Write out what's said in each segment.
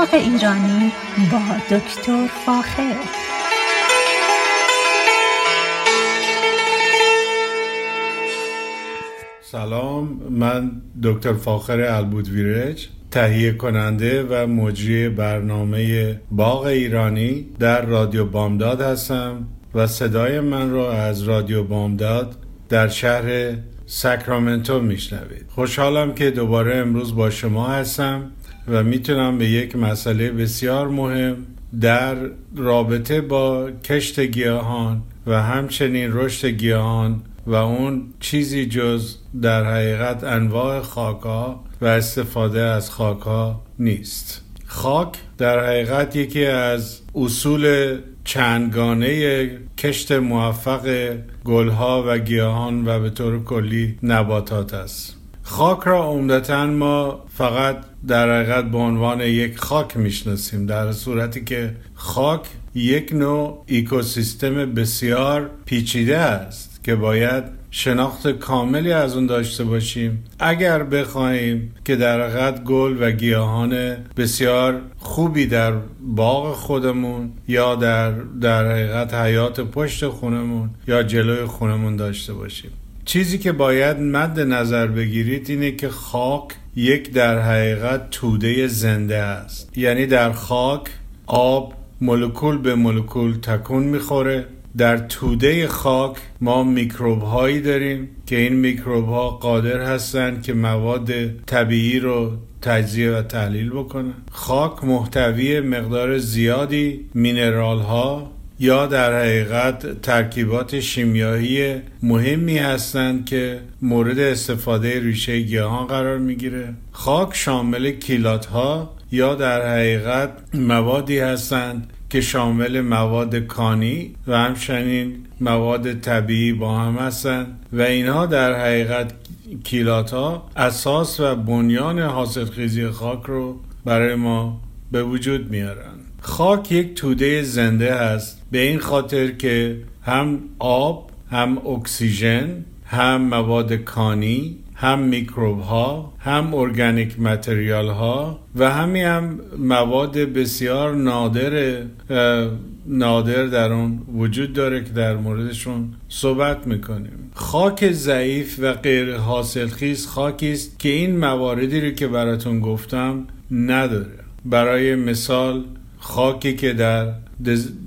باغ ایرانی با دکتر فاخر. سلام من دکتر فاخر البودویرج تهیه کننده و مجری برنامه باغ ایرانی در رادیو بامداد هستم و صدای من را از رادیو بامداد در شهر ساکرامنتو میشنوید. خوشحالم که دوباره امروز با شما هستم. و می‌تونم به یک مسئله بسیار مهم در رابطه با کشت گیاهان و همچنین رشد گیاهان و اون چیزی جز در حقیقت انواع خاکها و استفاده از خاکها نیست. خاک در حقیقت یکی از اصول چندگانه کشت موفق گلها و گیاهان و به طور کلی نباتات است. خاک را عمدتا ما فقط در حقیقت به عنوان یک خاک می‌شناسیم در صورتی که خاک یک نوع اکوسیستم بسیار پیچیده است که باید شناخت کاملی از اون داشته باشیم. اگر بخواهیم که در حقیقت گل و گیاهان بسیار خوبی در باغ خودمون یا در در حقیقت حیات پشت خونمون یا جلوی خونمون داشته باشیم. چیزی که باید مد نظر بگیرید اینه که خاک یک در حقیقت توده زنده است. یعنی در خاک آب مولکول به مولکول تکون می‌خوره. در توده خاک ما میکروب هایی داریم که این میکروب ها قادر هستند که مواد طبیعی رو تجزیه و تحلیل بکنن. خاک محتوی مقدار زیادی مینرال ها یا در حقیقت ترکیبات شیمیایی مهمی هستند که مورد استفاده ریشه گیاهان قرار می‌گیره. خاک شامل کیلات ها یا در حقیقت موادی هستند که شامل مواد کانی و همچنین مواد طبیعی با هم هستند و اینها در حقیقت کیلات ها اساس و بنیان حاصلخیزی خاک رو برای ما به وجود میارن. خاک یک توده زنده هست به این خاطر که هم آب هم اکسیژن هم مواد کانی هم میکروب ها هم ارگانیک متریال ها و همین هم مواد بسیار نادر نادر در اون وجود داره که در موردشون صحبت می‌کنیم. خاک ضعیف و غیر حاصلخیز خاکی است که این مواردی رو که براتون گفتم نداره. برای مثال خاکی که در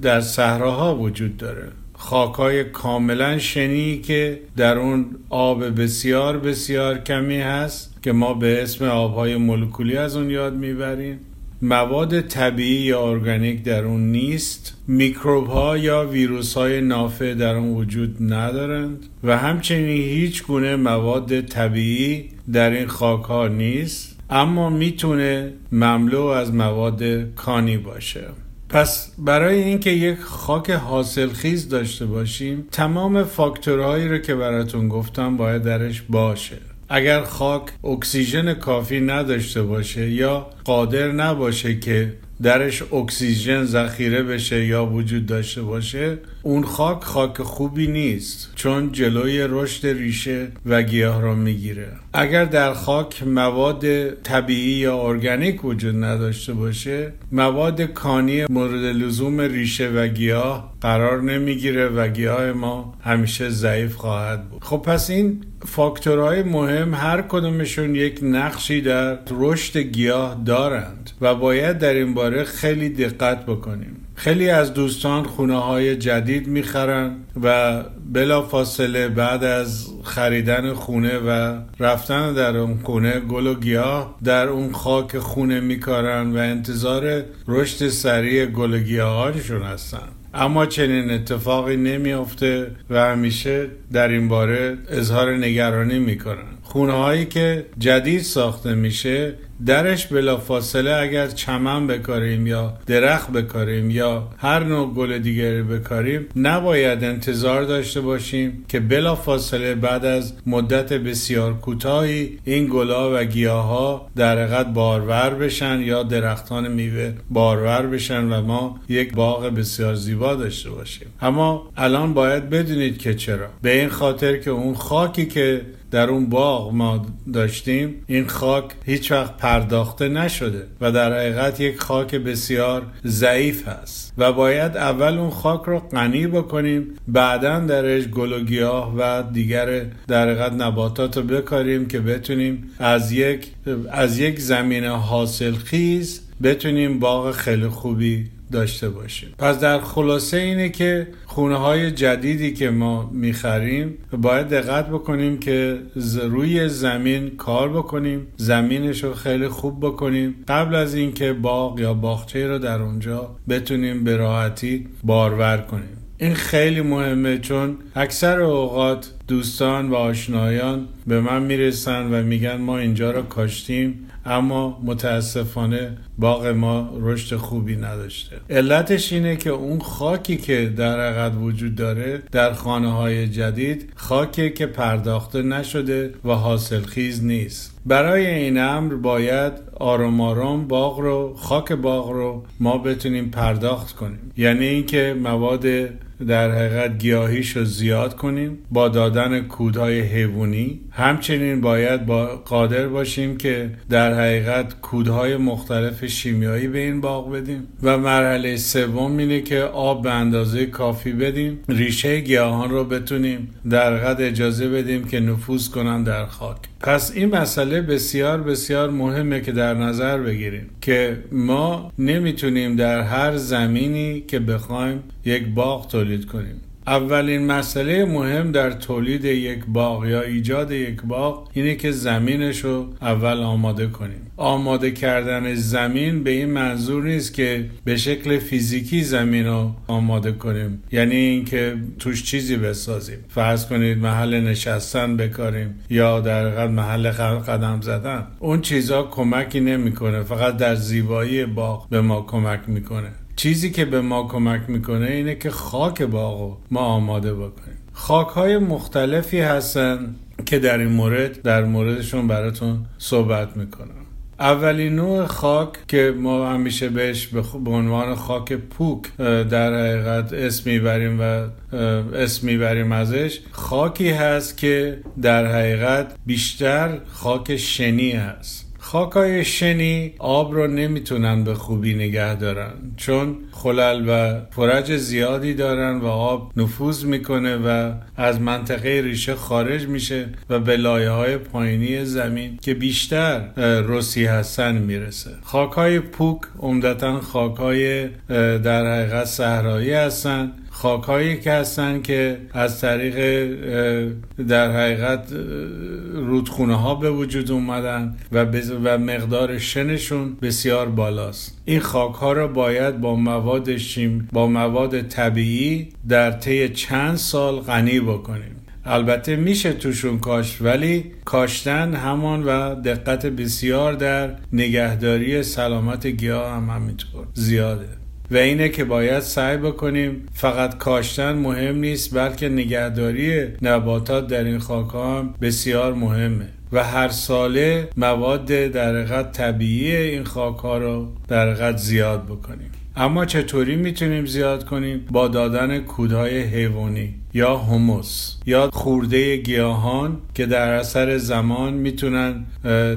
در صحراها وجود داره. خاکای کاملا شنی که در اون آب بسیار بسیار کمی هست که ما به اسم آبهای مولکولی از اون یاد می‌بریم. مواد طبیعی یا ارگانیک در اون نیست. میکروب ها یا ویروس های نافع در اون وجود ندارند و همچنین هیچ گونه مواد طبیعی در این خاک ها نیست. اما می‌تونه مملو از مواد کانی باشه. پس برای اینکه یک خاک حاصلخیز داشته باشیم تمام فاکتورهایی رو که براتون گفتم باید درش باشه. اگر خاک اکسیژن کافی نداشته باشه یا قادر نباشه که درش اکسیژن ذخیره بشه یا وجود داشته باشه اون خاک خاک خوبی نیست چون جلوی رشد ریشه و گیاه را می‌گیره. اگر در خاک مواد طبیعی یا ارگانیک وجود نداشته باشه مواد کانی مورد لزوم ریشه و گیاه قرار نمی‌گیره و گیاه ما همیشه ضعیف خواهد بود. خب پس این فاکتورهای مهم هر کدومشون یک نقشی در رشد گیاه دارند و باید در این باره خیلی دقت بکنیم. خیلی از دوستان خونه های جدید می‌خرن و بلا فاصله بعد از خریدن خونه و رفتن در اون خونه گل و گیاه در اون خاک خونه میکارن و انتظار رشد سریع گل و گیاهانشون هستن. اما چنین اتفاقی نمیافته و همیشه در این باره اظهار نگرانی می‌کنن. خونه هایی که جدید ساخته میشه درش بلا فاصله اگر چمن بکاریم یا درخت بکاریم یا هر نوع گل دیگری بکاریم نباید انتظار داشته باشیم که بلا فاصله بعد از مدت بسیار کوتاهی این گلا و گیاها در حقیقت بارور بشن یا درختان میوه بارور بشن و ما یک باغ بسیار زیبا داشته باشیم. اما الان باید بدونید که چرا. به این خاطر که اون خاکی که در اون باغ ما داشتیم این خاک هیچ وقت پرداخته نشده و در حقیقت یک خاک بسیار ضعیف هست و باید اول اون خاک رو غنی بکنیم بعدا درش گل و گیاه و دیگر در حقیقت نباتات رو بکاریم که بتونیم از یک از یک زمین حاصل خیز بتونیم باغ خیلی خوبی داشته باشیم. پس در خلاصه اینه که خونه های جدیدی که ما می‌خریم باید دقت بکنیم که روی زمین کار بکنیم زمینش رو خیلی خوب بکنیم. قبل از اینکه باغ یا باغچه رو در اونجا بتونیم به راحتی بارور کنیم. این خیلی مهمه چون اکثر اوقات دوستان و آشنایان به من می‌رسن و میگن ما اینجا رو کاشتیم. اما متاسفانه باغ ما رشد خوبی نداشته. علتش اینه که اون خاکی که در عقد وجود داره در خانه های جدید خاکی که پرداخته نشده و حاصلخیز نیست. برای این امر باید آرام آرام باغ رو خاک باغ رو ما بتونیم پرداخت کنیم. یعنی اینکه مواد در حقیقت گیاهیش رو زیاد کنیم. با دادن کودهای حیوانی. همچنین باید با قادر باشیم که در حقیقت کودهای مختلف شیمیایی به این باغ بدیم. و مرحله سوم اینه که آب به اندازه کافی بدیم. ریشه گیاهان رو بتونیم در حقیقت اجازه بدیم که نفوذ کنن در خاک. پس این مسئله بسیار بسیار مهمه که در نظر بگیریم که ما نمی‌تونیم در هر زمینی که بخوایم یک باغ تولید کنیم. اولین مسئله مهم در تولید یک باغ یا ایجاد یک باغ اینه که زمینش رو اول آماده کنیم. آماده کردن زمین به این منظور نیست که به شکل فیزیکی زمین رو آماده کنیم. یعنی اینکه توش چیزی بسازیم. فرض کنید محل نشستن بکاریم یا در محل قدم زدن. اون چیزها کمکی نمی‌کنه. فقط در زیبایی باغ به ما کمک می‌کنه. چیزی که به ما کمک می‌کنه اینه که خاک باغ ما آماده بکنیم. خاک های مختلفی هستن که در این مورد در موردشون براتون صحبت می‌کنم. اولین نوع خاک که ما همیشه بهش به عنوان خاک پوک در حقیقت اسم می‌بریم و اسم می‌بریم ازش خاکی هست که در حقیقت بیشتر خاک شنی هست. خاکای شنی آب رو نمی‌تونن به خوبی نگه دارن چون خلل و پرج زیادی دارن و آب نفوذ می‌کنه و از منطقه ریشه خارج میشه و به لایه های پایینی زمین که بیشتر رسی هستن می‌رسه. خاکای پوک عمدتا خاکای در حقیقت صحرایی هستن. خاکهایی که هستن که از طریق در حقیقت رودخونه ها به وجود اومدن و, و مقدار شنشون بسیار بالاست. این خاک ها را باید با مواد شیم با مواد طبیعی در طی چند سال غنی بکنیم. البته میشه توشون کاشت ولی کاشتن همان و دقت بسیار در نگهداری سلامت گیاه هم همینطور زیاده. و اینه که باید سعی بکنیم فقط کاشتن مهم نیست بلکه نگهداری نباتات در این خاک هم بسیار مهمه و هر ساله مواد در طبیعی این خاک ها رو در زیاد بکنیم. اما چطوری می‌تونیم زیاد کنیم؟ با دادن کودهای حیوانی. یا هموس یا خورده گیاهان که در اثر زمان می‌تونن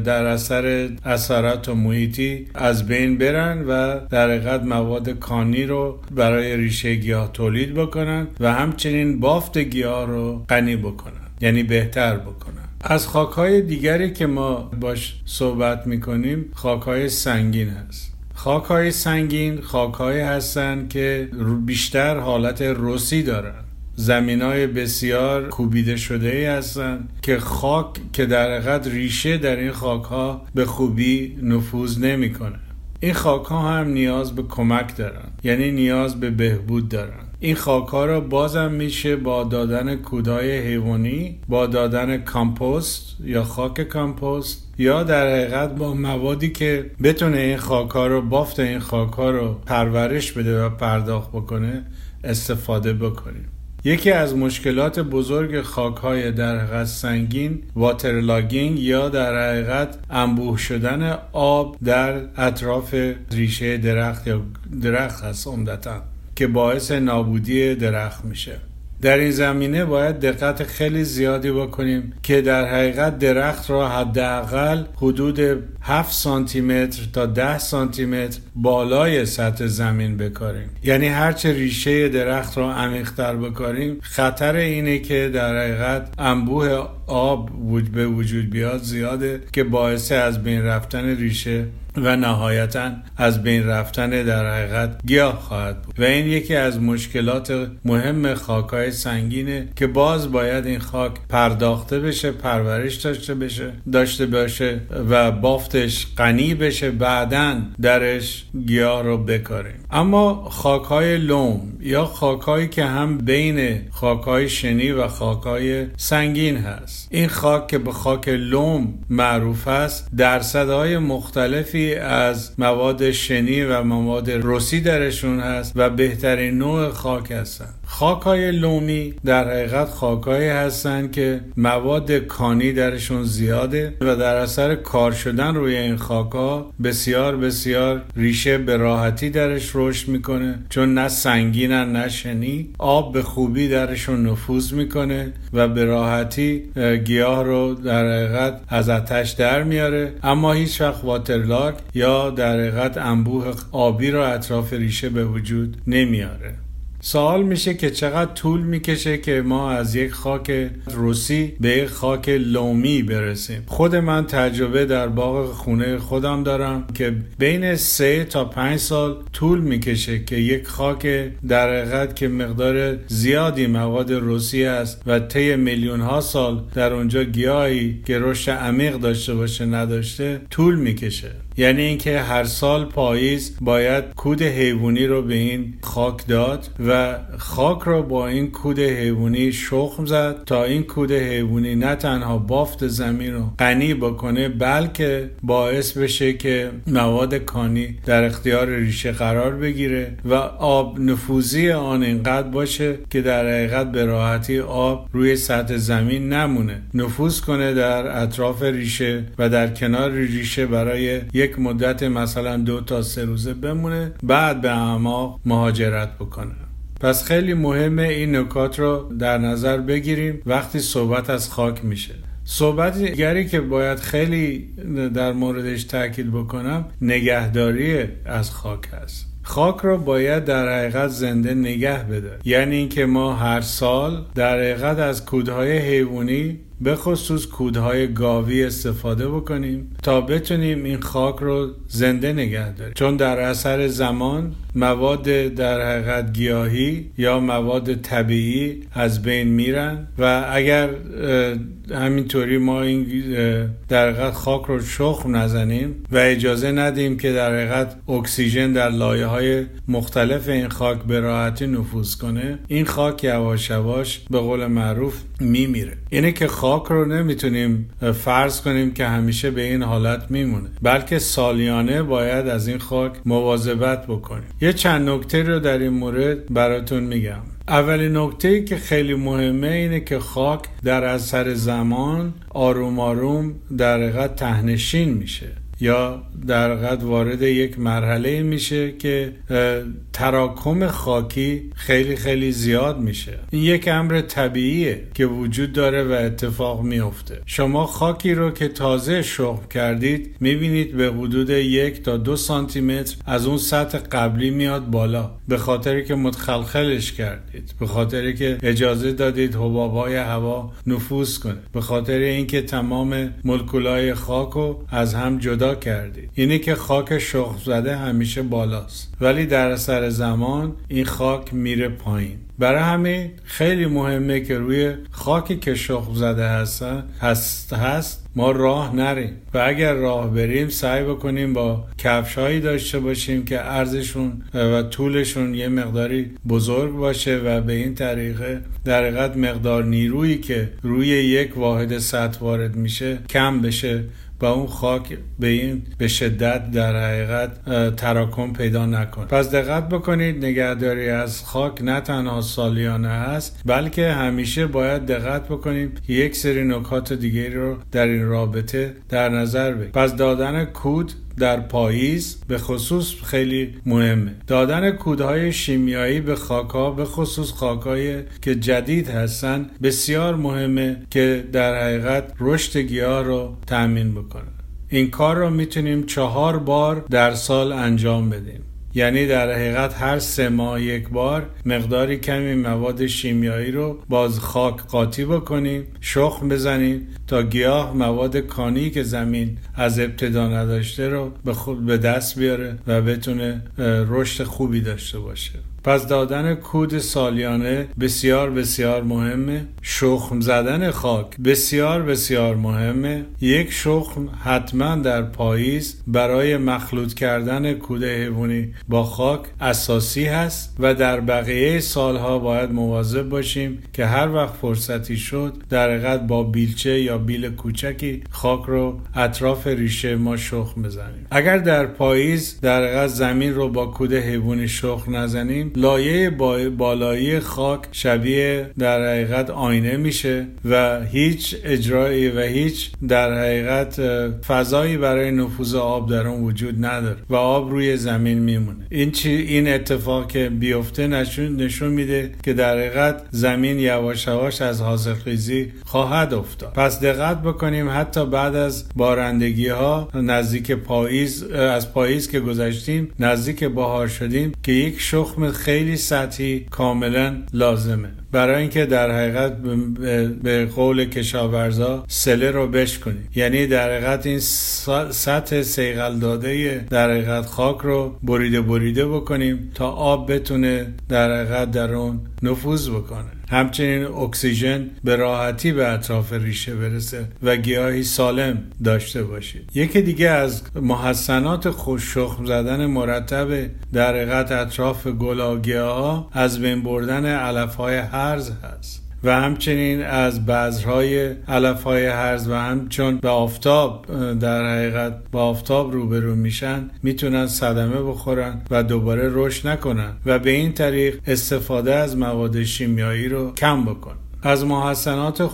در اثر اثرات و محیطی از بین برن و در حقیقت مواد کانی رو برای ریشه گیاه تولید بکنن و همچنین بافت گیاه رو غنی بکنن یعنی بهتر بکنن. از خاکهای دیگری که ما باش صحبت می‌کنیم خاکهای سنگین هست. خاکهای سنگین خاکهایی هستند که بیشتر حالت رسی دارن. زمین های بسیار کوبیده شده ای هستند که خاک که در حقیقت ریشه در این خاک ها به خوبی نفوذ نمی‌کنه. این خاک ها هم نیاز به کمک دارن یعنی نیاز به بهبود دارن این خاک ها را بازم میشه با دادن کودای حیوانی با دادن کامپوست یا خاک کامپوست یا در حقیقت با موادی که بتونه این خاک ها رو بافت این خاک ها رو پرورش بده و پرداخت بکنه استفاده بکنیم. یکی از مشکلات بزرگ خاک های در حقیقت سنگین واترلاگینگ یا در حقیقت انبوه شدن آب در اطراف ریشه درخت یا درخت هست عمدتا که باعث نابودی درخت میشه. در این زمینه باید دقت خیلی زیادی بکنیم که در حقیقت درخت را حداقل حدود 7 سانتی متر تا 10 سانتی متر بالای سطح زمین بکاریم. یعنی هرچه ریشه درخت رو عمیقتر بکاریم خطر اینه که در حقیقت انبوه آب به وجود بیاد زیاده که باعث از بین رفتن ریشه و نهایتا از بین رفتن در حقیقت گیاه خواهد بود. و این یکی از مشکلات مهم خاکهای سنگینه که باز باید این خاک پرداخته بشه پرورش داشته بشه داشته باشه و بافتش غنی بشه بعدا درش گیاه رو بکاریم. اما خاکهای لوم یا خاکهایی که هم بین خاکهای شنی و خاکهای سنگین هست. این خاک که به خاک لوم معروف است درصدهای مختلفی از مواد شنی و مواد رسی درشون هست و بهترین نوع خاک هستن. خاکای لومی در حقیقت خاکایی هستند که مواد کانی درشون زیاده و در اثر کار شدن روی این خاکا بسیار بسیار ریشه به راحتی درش رشد می‌کنه چون نه سنگینن نه شنی آب به خوبی درشون نفوذ می‌کنه و به راحتی گیاه رو در حقیقت از آتش در میاره. اما هیچ وقت واترلاک یا در حقیقت انبوه آبی رو اطراف ریشه به وجود نمیاره. سوال میشه که چقدر طول می‌کشه که ما از یک خاک روسی به یک خاک لومی برسیم. خود من تجربه در باغ خونه خودم دارم که بین سه تا پنج سال طول می‌کشه که یک خاک در حقیقت که مقدار زیادی مواد روسی است و طی میلیون ها سال در اونجا گیاهی که رشد عمیق داشته باشه نداشته طول می‌کشه. یعنی اینکه هر سال پاییز باید کود حیوانی رو به این خاک داد و خاک رو با این کود حیوانی شخم زد تا این کود حیوانی نه تنها بافت زمین رو غنی بکنه بلکه باعث بشه که مواد کانی در اختیار ریشه قرار بگیره و آب نفوذی آن اینقدر باشه که در حقیقت به راحتی آب روی سطح زمین نمونه. نفوذ کنه در اطراف ریشه و در کنار ریشه برای یک مدت مثلا دو تا سه روزه بمونه بعد به اعماق مهاجرت بکنه. پس خیلی مهمه این نکات رو در نظر بگیریم. وقتی صحبت از خاک میشه. صحبت دیگری که باید خیلی در موردش تاکید بکنم نگهداری از خاک است خاک رو باید در حقیقت زنده نگه بده. یعنی اینکه ما هر سال در حقیقت از کودهای حیوانی به خصوص کودهای گاوی استفاده بکنیم تا بتونیم این خاک رو زنده نگه داریم. چون در اثر زمان مواد در حقیقت گیاهی یا مواد طبیعی از بین میرن و اگر همینطوری ما این در حقیقت خاک رو شخم نزنیم و اجازه ندیم که در حقیقت اکسیژن در لایه های مختلف این خاک به راحتی نفوذ کنه این خاک یواش یواش به قول معروف میمیره. اینه که خاک رو نمی‌تونیم فرض کنیم که همیشه به این حالت میمونه بلکه سالیانه باید از این خاک مواظبت بکنیم. یه چند نکته رو در این مورد براتون میگم. اولین نکته که خیلی مهمه اینه که خاک در اثر زمان آروم آروم در حقیقت تهنشین میشه یا در وارد یک مرحله میشه که تراکم خاکی خیلی خیلی زیاد میشه. این یک امر طبیعیه که وجود داره و اتفاق میفته. شما خاکی رو که تازه شخم کردید می‌بینید به حدود یک تا دو سانتی متر از اون سطح قبلی میاد بالا. به خاطری که متخلخلش کردید. به خاطری که اجازه دادید حبابای هوا نفوذ کنه. به خاطر اینکه تمام ملکولای خاک رو از هم جدا کردید. اینه که خاک شخم زده همیشه بالاست. ولی در زمان این خاک میره پایین. برای همین خیلی مهمه که روی خاکی که شخم زده هستن هست هست ما راه نریم. و اگر راه بریم سعی بکنیم با کفشهایی داشته باشیم که ارزشون و طولشون یه مقداری بزرگ باشه و به این طریقه در حقیقت مقدار نیرویی که روی یک واحد سطح وارد میشه کم بشه. و اون خاک به این به شدت در حقیقت تراکم پیدا نکنه پس دقت بکنید نگهداری از خاک نه تنها سالیانه هست بلکه همیشه باید دقت بکنیم یک سری نکات دیگری رو در این رابطه در نظر بگیریم پس دادن کود در پاییز به خصوص خیلی مهمه. دادن کودهای شیمیایی به خاکها به خصوص خاکهای که جدید هستن بسیار مهمه که در حقیقت رشد گیاه رو تأمین بکنه. این کار رو می‌تونیم چهار بار در سال انجام بدیم. یعنی در حقیقت هر سه ماه یک بار مقداری کمی مواد شیمیایی رو باز خاک قاطی بکنیم شخم بزنیم تا گیاه مواد کانی که زمین از ابتدا نداشته رو به خود به دست بیاره و بتونه رشد خوبی داشته باشه. پس دادن کود سالیانه بسیار بسیار مهمه. شخم زدن خاک بسیار بسیار مهمه. یک شخم حتما در پاییز برای مخلوط کردن کود حیوانی با خاک اساسی هست و در بقیه سالها باید مواظب باشیم که هر وقت فرصتی شد در با بیلچه یا بیل کوچکی خاک رو اطراف ریشه ما شخم بزنیم. اگر در پاییز در زمین رو با کود حیوانی شخم نزنیم لایه بالایی خاک شبیه در حقیقت آینه میشه و هیچ اجرایی و هیچ در حقیقت فضایی برای نفوذ آب در اون وجود نداره و آب روی زمین میمونه. این چی این اتفاق که بیفته نشون, نشون میده که در حقیقت زمین یواش یواش از حاصلخیزی خواهد افتاد. پس دقت بکنیم حتی بعد از بارندگی ها نزدیک پاییز از پاییز که گذشتیم نزدیک بهار شدیم که یک شخم خیلی سطحی کاملا لازمه. برای اینکه در حقیقت به قول کشاورزا سله رو بشکنیم یعنی در حقیقت این سطح سیغل داده در حقیقت خاک رو بریده بریده بکنیم تا آب بتونه در حقیقت در اون نفوذ بکنه. همچنین اکسیژن به راحتی به اطراف ریشه برسه و گیاهی سالم داشته باشید. یکی دیگه از محسنات خوش شخم زدن مرتب در حقیقت اطراف ها از بین بردن علف های هرز هست. و همچنین از بذرهای علف های هرز و همچون به آفتاب در حقیقت با آفتاب روبرو میشن می‌تونن صدمه بخورن و دوباره رشد نکنن و به این طریق استفاده از مواد شیمیایی رو کم بکن. از محسنات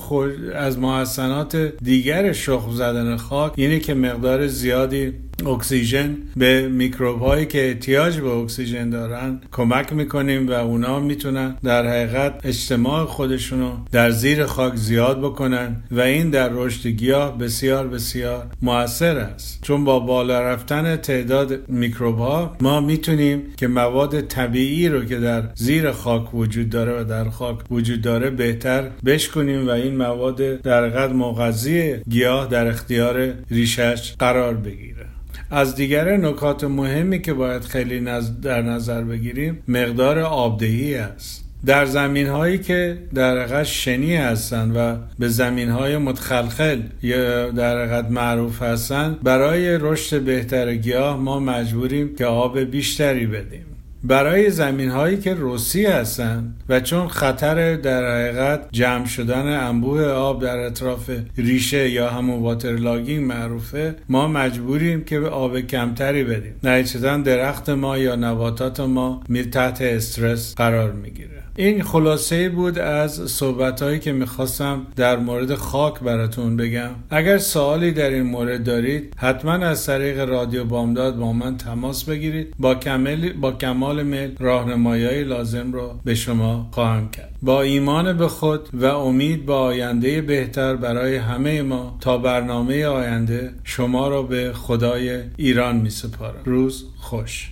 از محسنات دیگر شخم زدن خاک اینه که مقدار زیادی اکسیژن به میکروب هایی که احتیاج به اکسیژن دارن کمک می‌کنیم و اونا می‌تونن در حقیقت اجتماع خودشونو در زیر خاک زیاد بکنن و این در رشد گیاه بسیار بسیار موثر است. چون با بالا رفتن تعداد میکروب ها ما می‌تونیم که مواد طبیعی رو که در زیر خاک وجود داره و در خاک وجود داره بهتر بشکنیم و این مواد در حقیقت مغذی گیاه در اختیار ریشش قرار بگیره. از دیگر نکات مهمی که باید خیلی در نظر بگیریم مقدار آبدهی است. در زمین هایی که در حقیقت شنی هستند و به زمین های متخلخل یا در حقیقت معروف هستند برای رشد بهتر گیاه ما مجبوریم که آب بیشتری بدیم. برای زمین هایی که روسی هستند و چون خطر در حقیقت جمع شدن انبوه آب در اطراف ریشه یا همون water logging معروفه ما مجبوریم که به آب کمتری بدیم نتیجتا درخت ما یا نباتات ما تحت استرس قرار می‌گیره. این خلاصه بود از صحبت هایی که می‌خواستم در مورد خاک براتون بگم. اگر سوالی در این مورد دارید حتما از طریق رادیو بامداد با من تماس بگیرید. با, کمال با کمال میل راهنمایی لازم رو به شما خواهم کرد. با ایمان به خود و امید به آینده بهتر برای همه ما تا برنامه آینده شما را به خدای ایران می سپارم روز خوش.